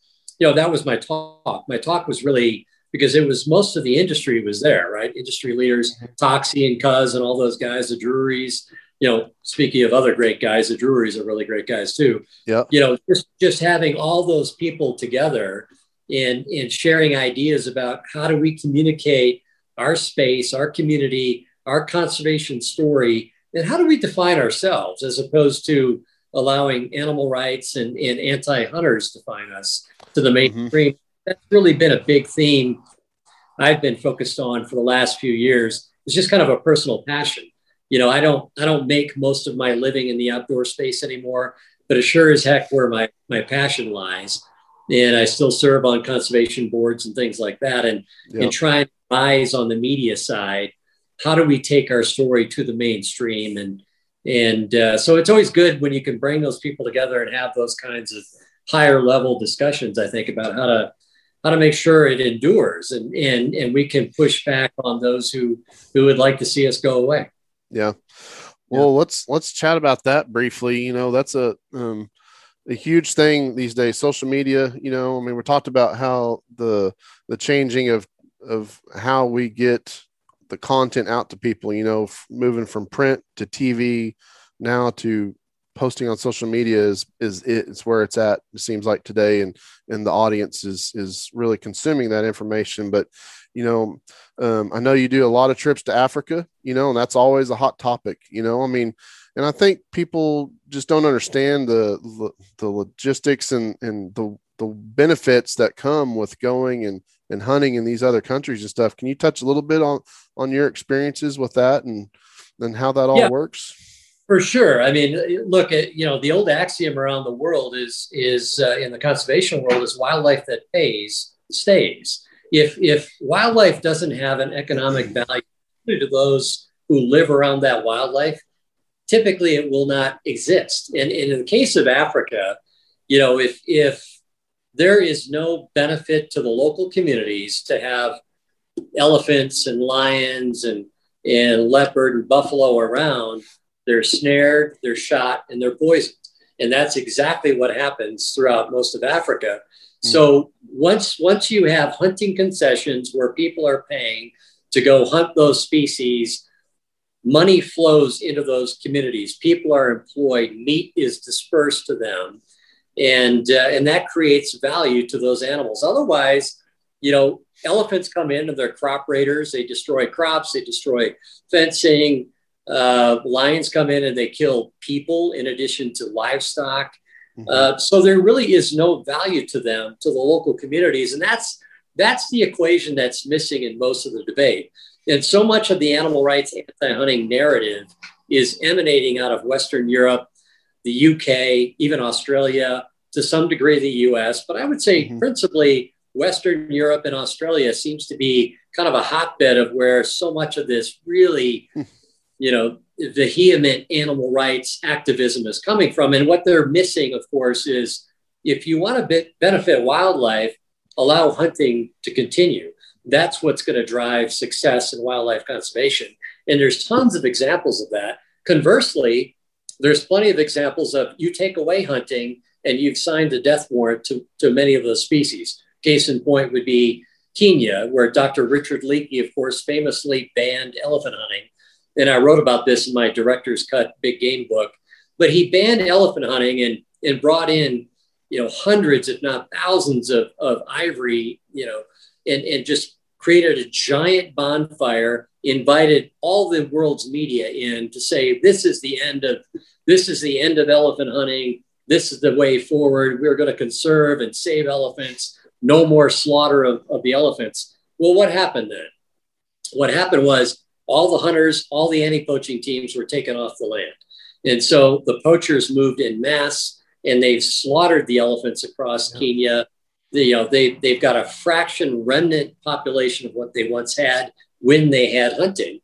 [SPEAKER 2] you know that was my talk. My talk was really because it was most of the industry was there right? Industry leaders toxey and cuz and all those guys the drurys you know speaking of other great guys the drurys are really great guys too.
[SPEAKER 3] Yeah
[SPEAKER 2] you know just just having all those people together and, and sharing ideas about how do we communicate our space, our community, our conservation story, and how do we define ourselves as opposed to allowing animal rights and, and anti-hunters define us to the mainstream. Mm-hmm. That's really been a big theme I've been focused on for the last few years. It's just kind of a personal passion. You know, I don't I don't make most of my living in the outdoor space anymore, but it sure as heck where my my passion lies. And I still serve on conservation boards and things like that, and yep. and try and rise on the media side. How do we take our story to the mainstream and and uh, so it's always good when you can bring those people together and have those kinds of higher level discussions i think about how to how to make sure it endures and and and we can push back on those who who would like to see us go away
[SPEAKER 3] yeah well yeah. let's let's chat about that briefly you know that's a um a huge thing these days social media you know i mean we talked about how the the changing of of how we get the content out to people you know f- moving from print to tv now to posting on social media is is it's where it's at it seems like today and and the audience is is really consuming that information. But you know um, i know you do a lot of trips to africa you know and that's always a hot topic you know i mean and i think people just don't understand the the logistics and and the the benefits that come with going and and hunting in these other countries and stuff. Can you touch a little bit on on your experiences with that and and how that all yeah, works?
[SPEAKER 2] For sure. I mean, look at you know the old axiom around the world is is uh, in the conservation world is wildlife that pays stays. If if wildlife doesn't have an economic value to those who live around that wildlife, typically it will not exist. And, and in the case of Africa, you know, if if there is no benefit to the local communities to have elephants and lions and, and leopard and buffalo around. They're snared, they're shot, and they're poisoned. And that's exactly what happens throughout most of Africa. So once once you have hunting concessions where people are paying to go hunt those species, money flows into those communities. People are employed, meat is dispersed to them and uh, and that creates value to those animals. Otherwise, you know, elephants come in and they're crop raiders. They destroy crops. They destroy fencing. Uh, lions come in and they kill people in addition to livestock. Mm-hmm. Uh, so there really is no value to them to the local communities, and that's that's the equation that's missing in most of the debate. And so much of the animal rights anti-hunting narrative is emanating out of Western Europe the UK, even Australia, to some degree the US, but I would say mm-hmm. principally Western Europe and Australia seems to be kind of a hotbed of where so much of this really, hmm. you know, vehement animal rights activism is coming from. And what they're missing, of course, is if you want to benefit wildlife, allow hunting to continue. That's what's going to drive success in wildlife conservation. And there's tons of examples of that. Conversely, there's plenty of examples of you take away hunting and you've signed the death warrant to, to many of those species. Case in point would be Kenya, where Dr. Richard Leakey, of course, famously banned elephant hunting. And I wrote about this in my director's cut big game book. But he banned elephant hunting and, and brought in, you know, hundreds, if not thousands of, of ivory, you know, and, and just created a giant bonfire invited all the world's media in to say this is the end of this is the end of elephant hunting. This is the way forward. We're going to conserve and save elephants. No more slaughter of, of the elephants. Well what happened then? What happened was all the hunters all the anti-poaching teams were taken off the land and so the poachers moved in mass and they've slaughtered the elephants across yeah. kenya you know they, they've got a fraction remnant population of what they once had when they had hunting.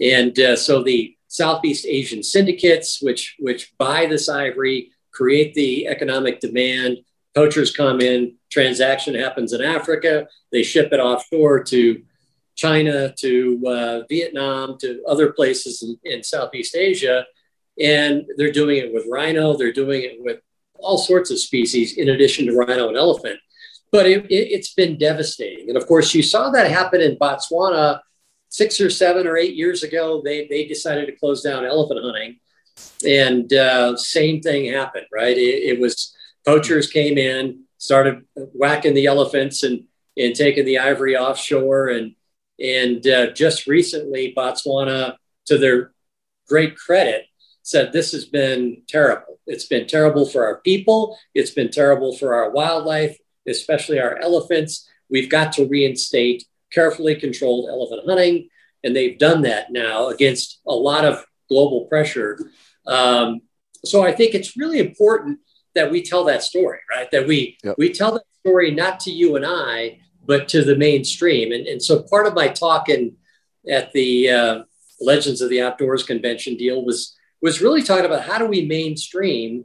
[SPEAKER 2] And uh, so the Southeast Asian syndicates, which, which buy this ivory, create the economic demand. Poachers come in, transaction happens in Africa, they ship it offshore to China, to uh, Vietnam, to other places in, in Southeast Asia. And they're doing it with rhino, they're doing it with all sorts of species in addition to rhino and elephant but it, it, it's been devastating. And of course, you saw that happen in Botswana six or seven or eight years ago. They, they decided to close down elephant hunting. And uh, same thing happened, right? It, it, was poachers came in, started whacking the elephants and and taking the ivory offshore. And and uh, just recently, Botswana, to their great credit, said this has been terrible. It's been terrible for our people. It's been terrible for our wildlife, especially our elephants. We've got to reinstate carefully controlled elephant hunting. And they've done that now against a lot of global pressure. Um, so I think it's really important that we tell that story, right? That we yep. we tell that story not to you and I, but to the mainstream. And, and so part of my talk in, at the uh, Legends of the Outdoors convention deal was was really talking about how do we mainstream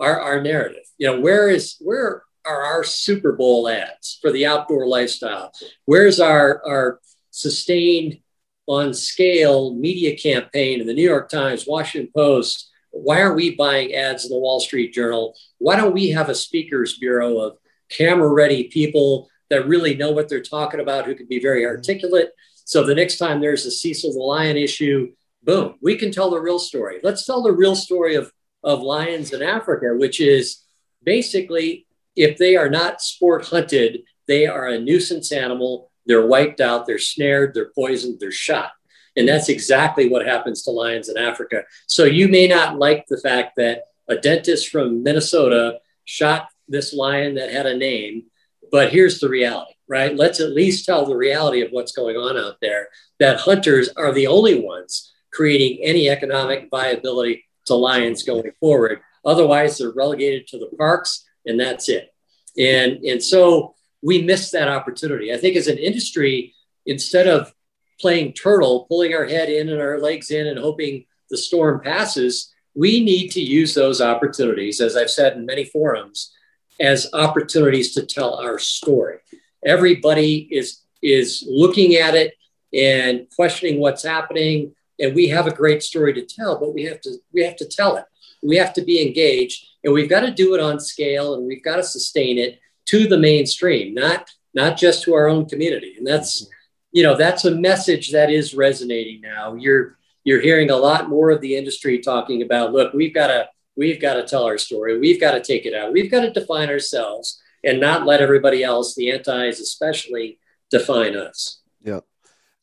[SPEAKER 2] our, our narrative. You know, where is where are our Super Bowl ads for the outdoor lifestyle? Where's our our sustained on scale media campaign in the New York Times, Washington Post, why are we buying ads in the Wall Street Journal? Why don't we have a speakers bureau of camera ready people that really know what they're talking about, who can be very mm-hmm. articulate? So the next time there's a Cecil the Lion issue, boom, we can tell the real story. Let's tell the real story of, of lions in Africa, which is basically if they are not sport hunted, they are a nuisance animal. They're wiped out, they're snared, they're poisoned, they're shot. And that's exactly what happens to lions in Africa. So you may not like the fact that a dentist from Minnesota shot this lion that had a name, but here's the reality, right? Let's at least tell the reality of what's going on out there that hunters are the only ones creating any economic viability to lions going forward. Otherwise, they're relegated to the parks and that's it. And, and so we missed that opportunity. I think as an industry, instead of playing turtle, pulling our head in and our legs in and hoping the storm passes, we need to use those opportunities, as I've said in many forums, as opportunities to tell our story. Everybody is is looking at it and questioning what's happening, and we have a great story to tell, but we have to we have to tell it. We have to be engaged, and we've got to do it on scale, and we've got to sustain it to the mainstream, not not just to our own community. And that's mm-hmm. you know that's a message that is resonating now you're you're hearing a lot more of the industry talking about look we've got to we've got to tell our story we've got to take it out we've got to define ourselves and not let everybody else the antis especially define us
[SPEAKER 3] yeah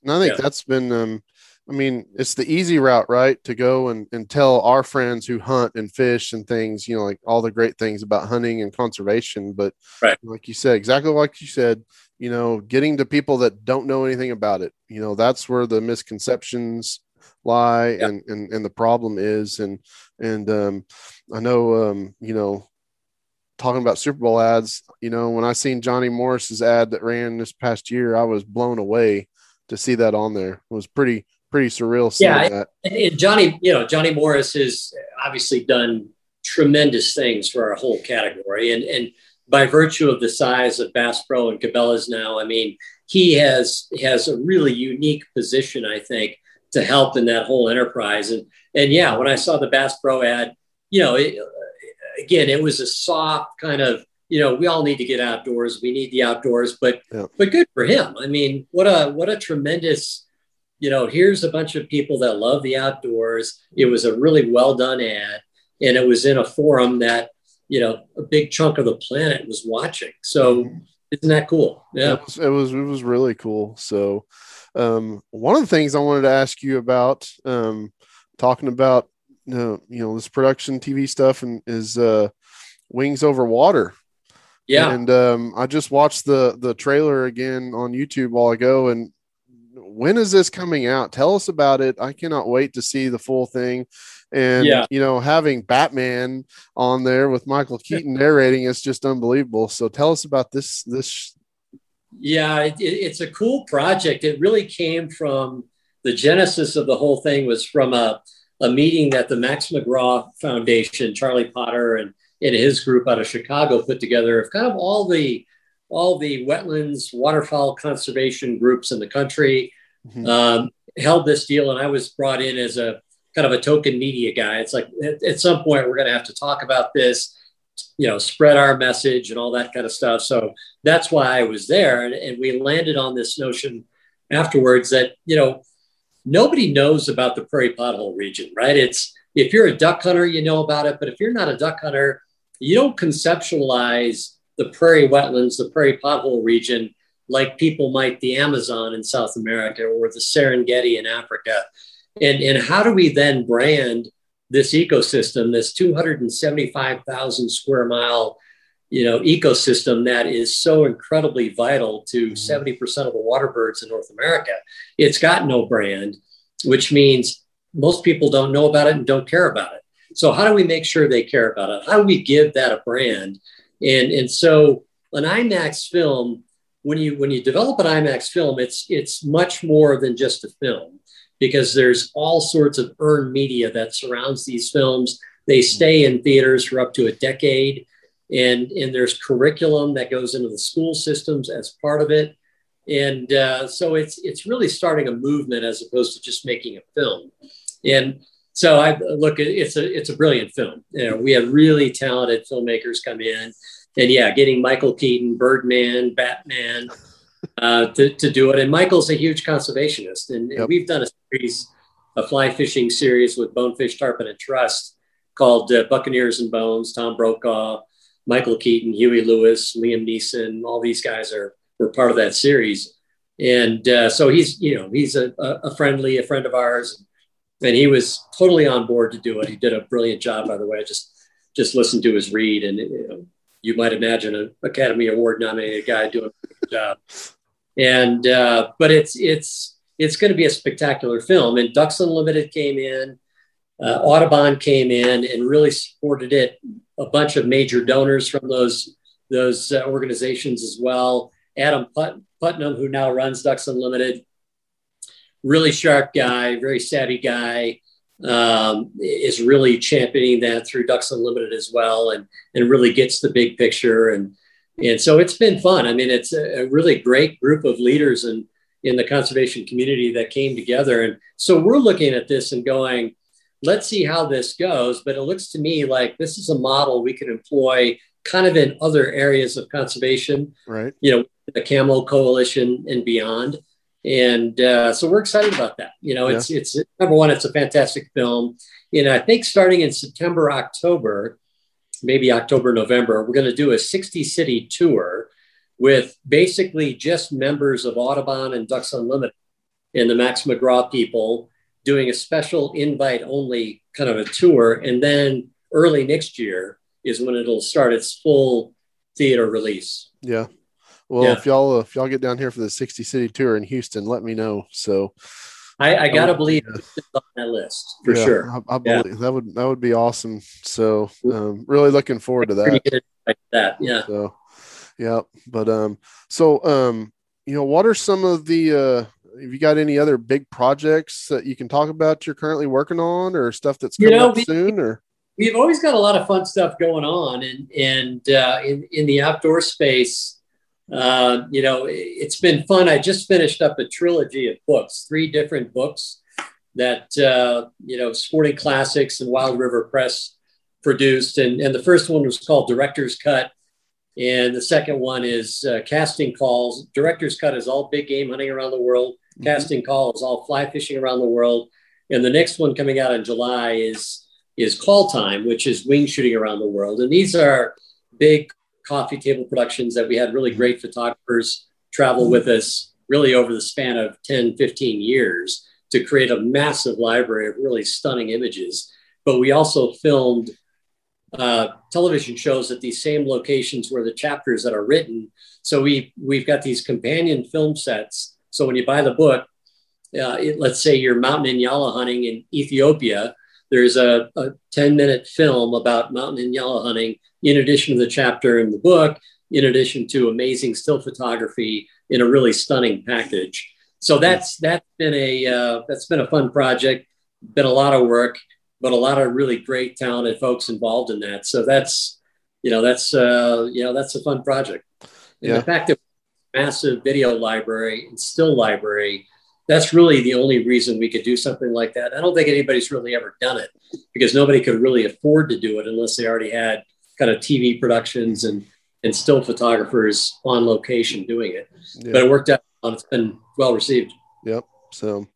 [SPEAKER 3] and i think yeah. that's been um i mean it's the easy route right to go and, and tell our friends who hunt and fish and things you know like all the great things about hunting and conservation but
[SPEAKER 2] right.
[SPEAKER 3] like you said exactly like you said you know, getting to people that don't know anything about it. You know, that's where the misconceptions lie and, and and the problem is. And and um, I know um, you know, talking about Super Bowl ads, you know, when I seen Johnny Morris's ad that ran this past year, I was blown away to see that on there. It was pretty pretty surreal.
[SPEAKER 2] yeah, that. And Johnny, you know, Johnny Morris has obviously done tremendous things for our whole category, and and by virtue of the size of Bass Pro and Cabela's now, I mean, he has has a really unique position, I think, to help in that whole enterprise. And and yeah, when I saw the Bass Pro ad, you know, it, again, it was a soft kind of, you know, we all need to get outdoors. We need the outdoors, but yeah. but good for him. I mean, what a what a tremendous, you know, here's a bunch of people that love the outdoors. It was a really well done ad, and it was in a forum that you know a big chunk of the planet was watching. So mm-hmm. isn't that cool?
[SPEAKER 3] Yeah, it was it was, it was really cool. So um, one of the things I wanted to ask you about, um, talking about you know, you know this production TV stuff and is uh, Wings Over Water.
[SPEAKER 2] Yeah,
[SPEAKER 3] and um, I just watched the the trailer again on YouTube while ago, and when is this coming out? Tell us about it. I cannot wait to see the full thing and yeah. you know having batman on there with michael keaton narrating is just unbelievable so tell us about this this
[SPEAKER 2] yeah it, it's a cool project it really came from the genesis of the whole thing was from a, a meeting that the max mcgraw foundation charlie potter and, and his group out of chicago put together of kind of all the all the wetlands waterfowl conservation groups in the country mm-hmm. um, held this deal and i was brought in as a kind of a token media guy. It's like at, at some point we're going to have to talk about this, you know, spread our message and all that kind of stuff. So that's why I was there. And, and we landed on this notion afterwards that, you know, nobody knows about the prairie pothole region, right? It's if you're a duck hunter, you know about it. But if you're not a duck hunter, you don't conceptualize the prairie wetlands, the prairie pothole region, like people might the Amazon in South America or the Serengeti in Africa. And, and how do we then brand this ecosystem, this 275,000 square mile you know, ecosystem that is so incredibly vital to 70% mm-hmm. of the water birds in North America. It's got no brand, which means most people don't know about it and don't care about it. So how do we make sure they care about it? How do we give that a brand? And, and so an IMAX film, when you when you develop an IMAX film, it's it's much more than just a film because there's all sorts of earned media that surrounds these films. They stay in theaters for up to a decade and and there's curriculum that goes into the school systems as part of it. And uh, so it's it's really starting a movement as opposed to just making a film. And so i look it's a it's a brilliant film. You know we have really talented filmmakers come in. And yeah getting michael keaton birdman batman uh, to, to do it and michael's a huge conservationist and, yep. and we've done a series a fly fishing series with bonefish tarpon and trust called uh, buccaneers and bones tom brokaw Michael Keaton, Huey Lewis, Liam Neeson, all these guys are were part of that series. And uh, so he's, you know, he's a, a friendly, a friend of ours, and he was totally on board to do it. He did a brilliant job, by the way. I just just listened to his read, and you, know, you might imagine an Academy Award nominated guy doing a good job. And uh, but it's it's it's going to be a spectacular film. And Ducks Unlimited came in, uh, Audubon came in and really supported it a bunch of major donors from those those uh, organizations as well. Adam Put- Putnam, who now runs Ducks Unlimited, really sharp guy, very savvy guy, um, is really championing that through Ducks Unlimited as well, and and really gets the big picture and and so it's been fun. I mean, it's a, really great group of leaders and in, in the conservation community that came together, and so we're looking at this and going let's see how this goes. But it looks to me like this is a model we could employ kind of in other areas of conservation,
[SPEAKER 3] right?
[SPEAKER 2] You know, the Camel Coalition and beyond. And uh, so we're excited about that. You know, it's yeah. it's number one, it's a fantastic film. You know, I think starting in September, October, maybe October, November, we're going to do a 60 city tour with basically just members of Audubon and Ducks Unlimited and the Max McGraw people doing a special invite only kind of a tour. And then early next year is when it'll start its full theater release.
[SPEAKER 3] Yeah. Well, yeah. if y'all if y'all get down here for the 60 city tour in Houston, let me know. So
[SPEAKER 2] I, I gotta believe on that list for
[SPEAKER 3] yeah,
[SPEAKER 2] sure.
[SPEAKER 3] I, I believe yeah. that would that would be awesome. So um, really looking forward to that.
[SPEAKER 2] Like that, yeah.
[SPEAKER 3] So yeah, but um, so um, you know, what are some of the uh have you got any other big projects that you can talk about you're currently working on or stuff that's coming you know, up we, soon or
[SPEAKER 2] we've always got a lot of fun stuff going on and and uh, in, in the outdoor space uh, you know it's been fun i just finished up a trilogy of books three different books that uh, you know sporting classics and wild river press produced and, and the first one was called director's cut and the second one is uh, casting calls director's cut is all big game hunting around the world mm-hmm. casting calls, all fly fishing around the world. And the next one coming out in July is is Call Time, which is wing shooting around the world. And these are big coffee table productions that we had really great photographers travel with us really over the span of 10, 15 years to create a massive library of really stunning images. But we also filmed uh, television shows at these same locations where the chapters that are written. So we we've got these companion film sets so when you buy the book, uh, it, let's say you're mountain nyala hunting in Ethiopia, there's a, a 10 minute film about mountain nyala hunting in addition to the chapter in the book, in addition to amazing still photography in a really stunning package. So that's that's been a uh, that's been a fun project, been a lot of work, but a lot of really great talented folks involved in that. So that's you know that's uh, you know that's a fun project. And yeah. the fact that massive video library and still library, that's really the only reason we could do something like that. I don't think anybody's really ever done it because nobody could really afford to do it unless they already had kind of TV productions and and still photographers on location doing it. But it worked out. And it's been well received.
[SPEAKER 3] Yep. So,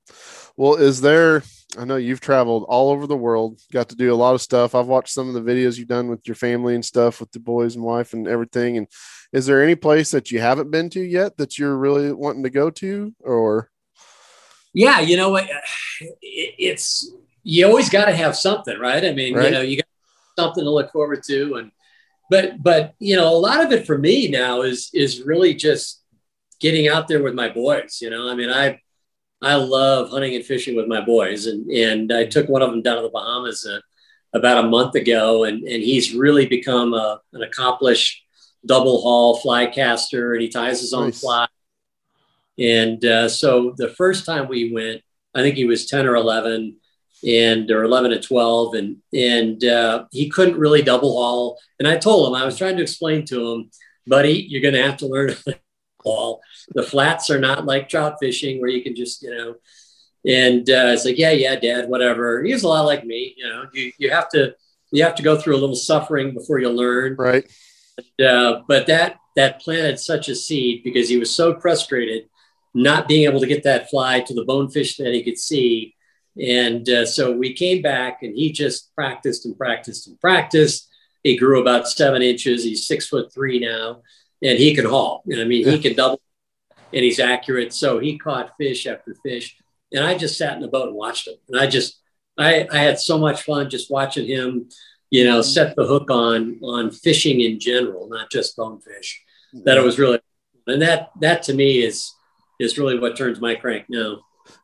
[SPEAKER 3] well, is there I know you've traveled all over the world, got to do a lot of stuff. I've watched some of the videos you've done with your family and stuff with the boys and wife and everything. And is there any place that you haven't been to yet that you're really wanting to go to or?
[SPEAKER 2] Yeah, you know what? It's, you always got to have something, right? I mean, right. you know, you got something to look forward to. And, but, but, you know, a lot of it for me now is, is really just getting out there with my boys. You know, I mean, I, I love hunting and fishing with my boys, and and I took one of them down to the Bahamas uh, about a month ago, and and he's really become a, an accomplished double haul fly caster, and he ties his own nice. fly. And uh, so the first time we went, I think he was ten or eleven, and or eleven to twelve, and and uh, he couldn't really double haul. And I told him I was trying to explain to him, buddy, you're going to have to learn ball. The flats are not like trout fishing where you can just, you know, and uh, it's like, yeah, yeah, dad, whatever. He's a lot like me, you know, you, you have to, you have to go through a little suffering before you learn.
[SPEAKER 3] Right.
[SPEAKER 2] And, uh, but that, that planted such a seed because he was so frustrated not being able to get that fly to the bonefish that he could see. And uh, so we came back and he just practiced and practiced and practiced. He grew about seven inches. He's six foot three now and he can haul. I mean, he can double and he's accurate. So he caught fish after fish. And I just sat in the boat and watched him. And I just, I, I had so much fun just watching him, you know, set the hook on on fishing in general, not just bonefish. That it was really, and that that to me is is really what turns my crank now.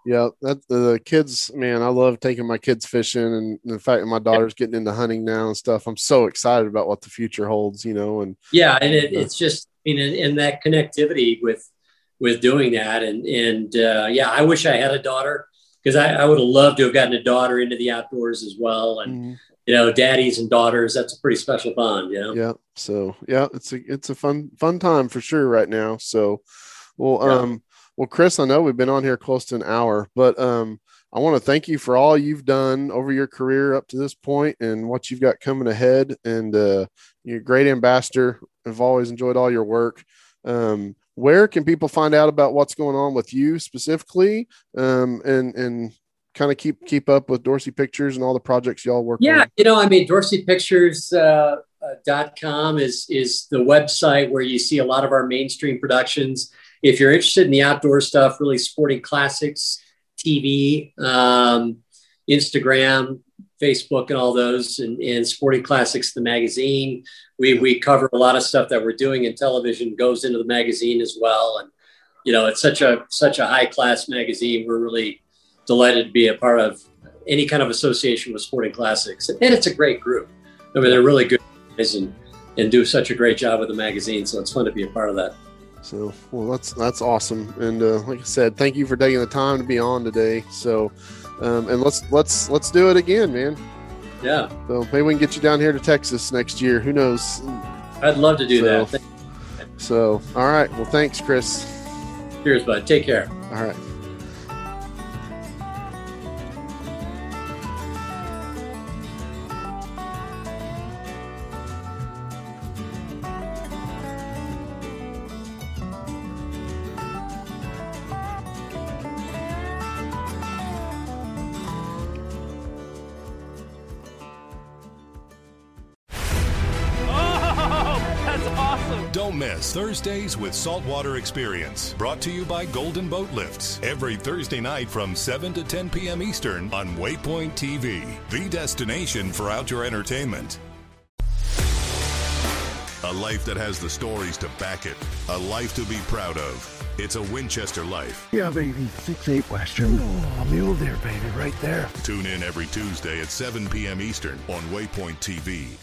[SPEAKER 3] Yeah, that the kids, man, I love taking my kids fishing, and the fact that my daughter's getting into hunting now and stuff. I'm so excited about what the future holds, you know. And
[SPEAKER 2] yeah, and it, uh, it's just, I mean, and, that connectivity with with doing that, and and uh, yeah, I wish I had a daughter because I, I would have loved to have gotten a daughter into the outdoors as well, and. Mm-hmm. You know, daddies and daughters, that's a pretty special bond, you know?
[SPEAKER 3] Yeah. So yeah, it's a it's a fun, fun time for sure right now. So well, yeah. um, well, Chris, I know we've been on here close to an hour, but um, I want to thank you for all you've done over your career up to this point and what you've got coming ahead. And uh, you're a great ambassador. I've always enjoyed all your work. Um, where can people find out about what's going on with you specifically um, and and kind of keep keep up with Dorsey Pictures and all the projects y'all work
[SPEAKER 2] yeah
[SPEAKER 3] on?
[SPEAKER 2] you know i mean dorsey pictures uh, uh, com is is the website where you see a lot of our mainstream productions if you're interested in the outdoor stuff, really sporting classics, TV, um, Instagram, Facebook, and all those, and, and Sporting Classics, the magazine. We, we cover a lot of stuff that we're doing in television goes into the magazine as well. And, you know, it's such a, such a high class magazine. We're really delighted to be a part of any kind of association with Sporting Classics. And it's a great group. I mean, they're really good guys and, and do such a great job with the magazine. So it's fun to be a part of that.
[SPEAKER 3] So, well, that's that's awesome. And uh, like I said, thank you for taking the time to be on today. So, um, and let's let's let's do it again, man.
[SPEAKER 2] Yeah.
[SPEAKER 3] So maybe we can get you down here to Texas next year. Who knows?
[SPEAKER 2] I'd love to do so, that.
[SPEAKER 3] So, all right. Well, thanks, Chris.
[SPEAKER 2] Cheers, bud. Take care.
[SPEAKER 3] All right.
[SPEAKER 4] Thursdays with Saltwater Experience, brought to you by Golden Boat Lifts. Every Thursday night from 7 to 10 p.m. Eastern on Waypoint TV, the destination for outdoor entertainment. A life that has the stories to back it, a life to be proud of. It's a Winchester life.
[SPEAKER 5] Yeah, baby. Six eight Western. Oh, mule deer, baby, right there.
[SPEAKER 4] Tune in every Tuesday at 7 p.m. Eastern on Waypoint TV.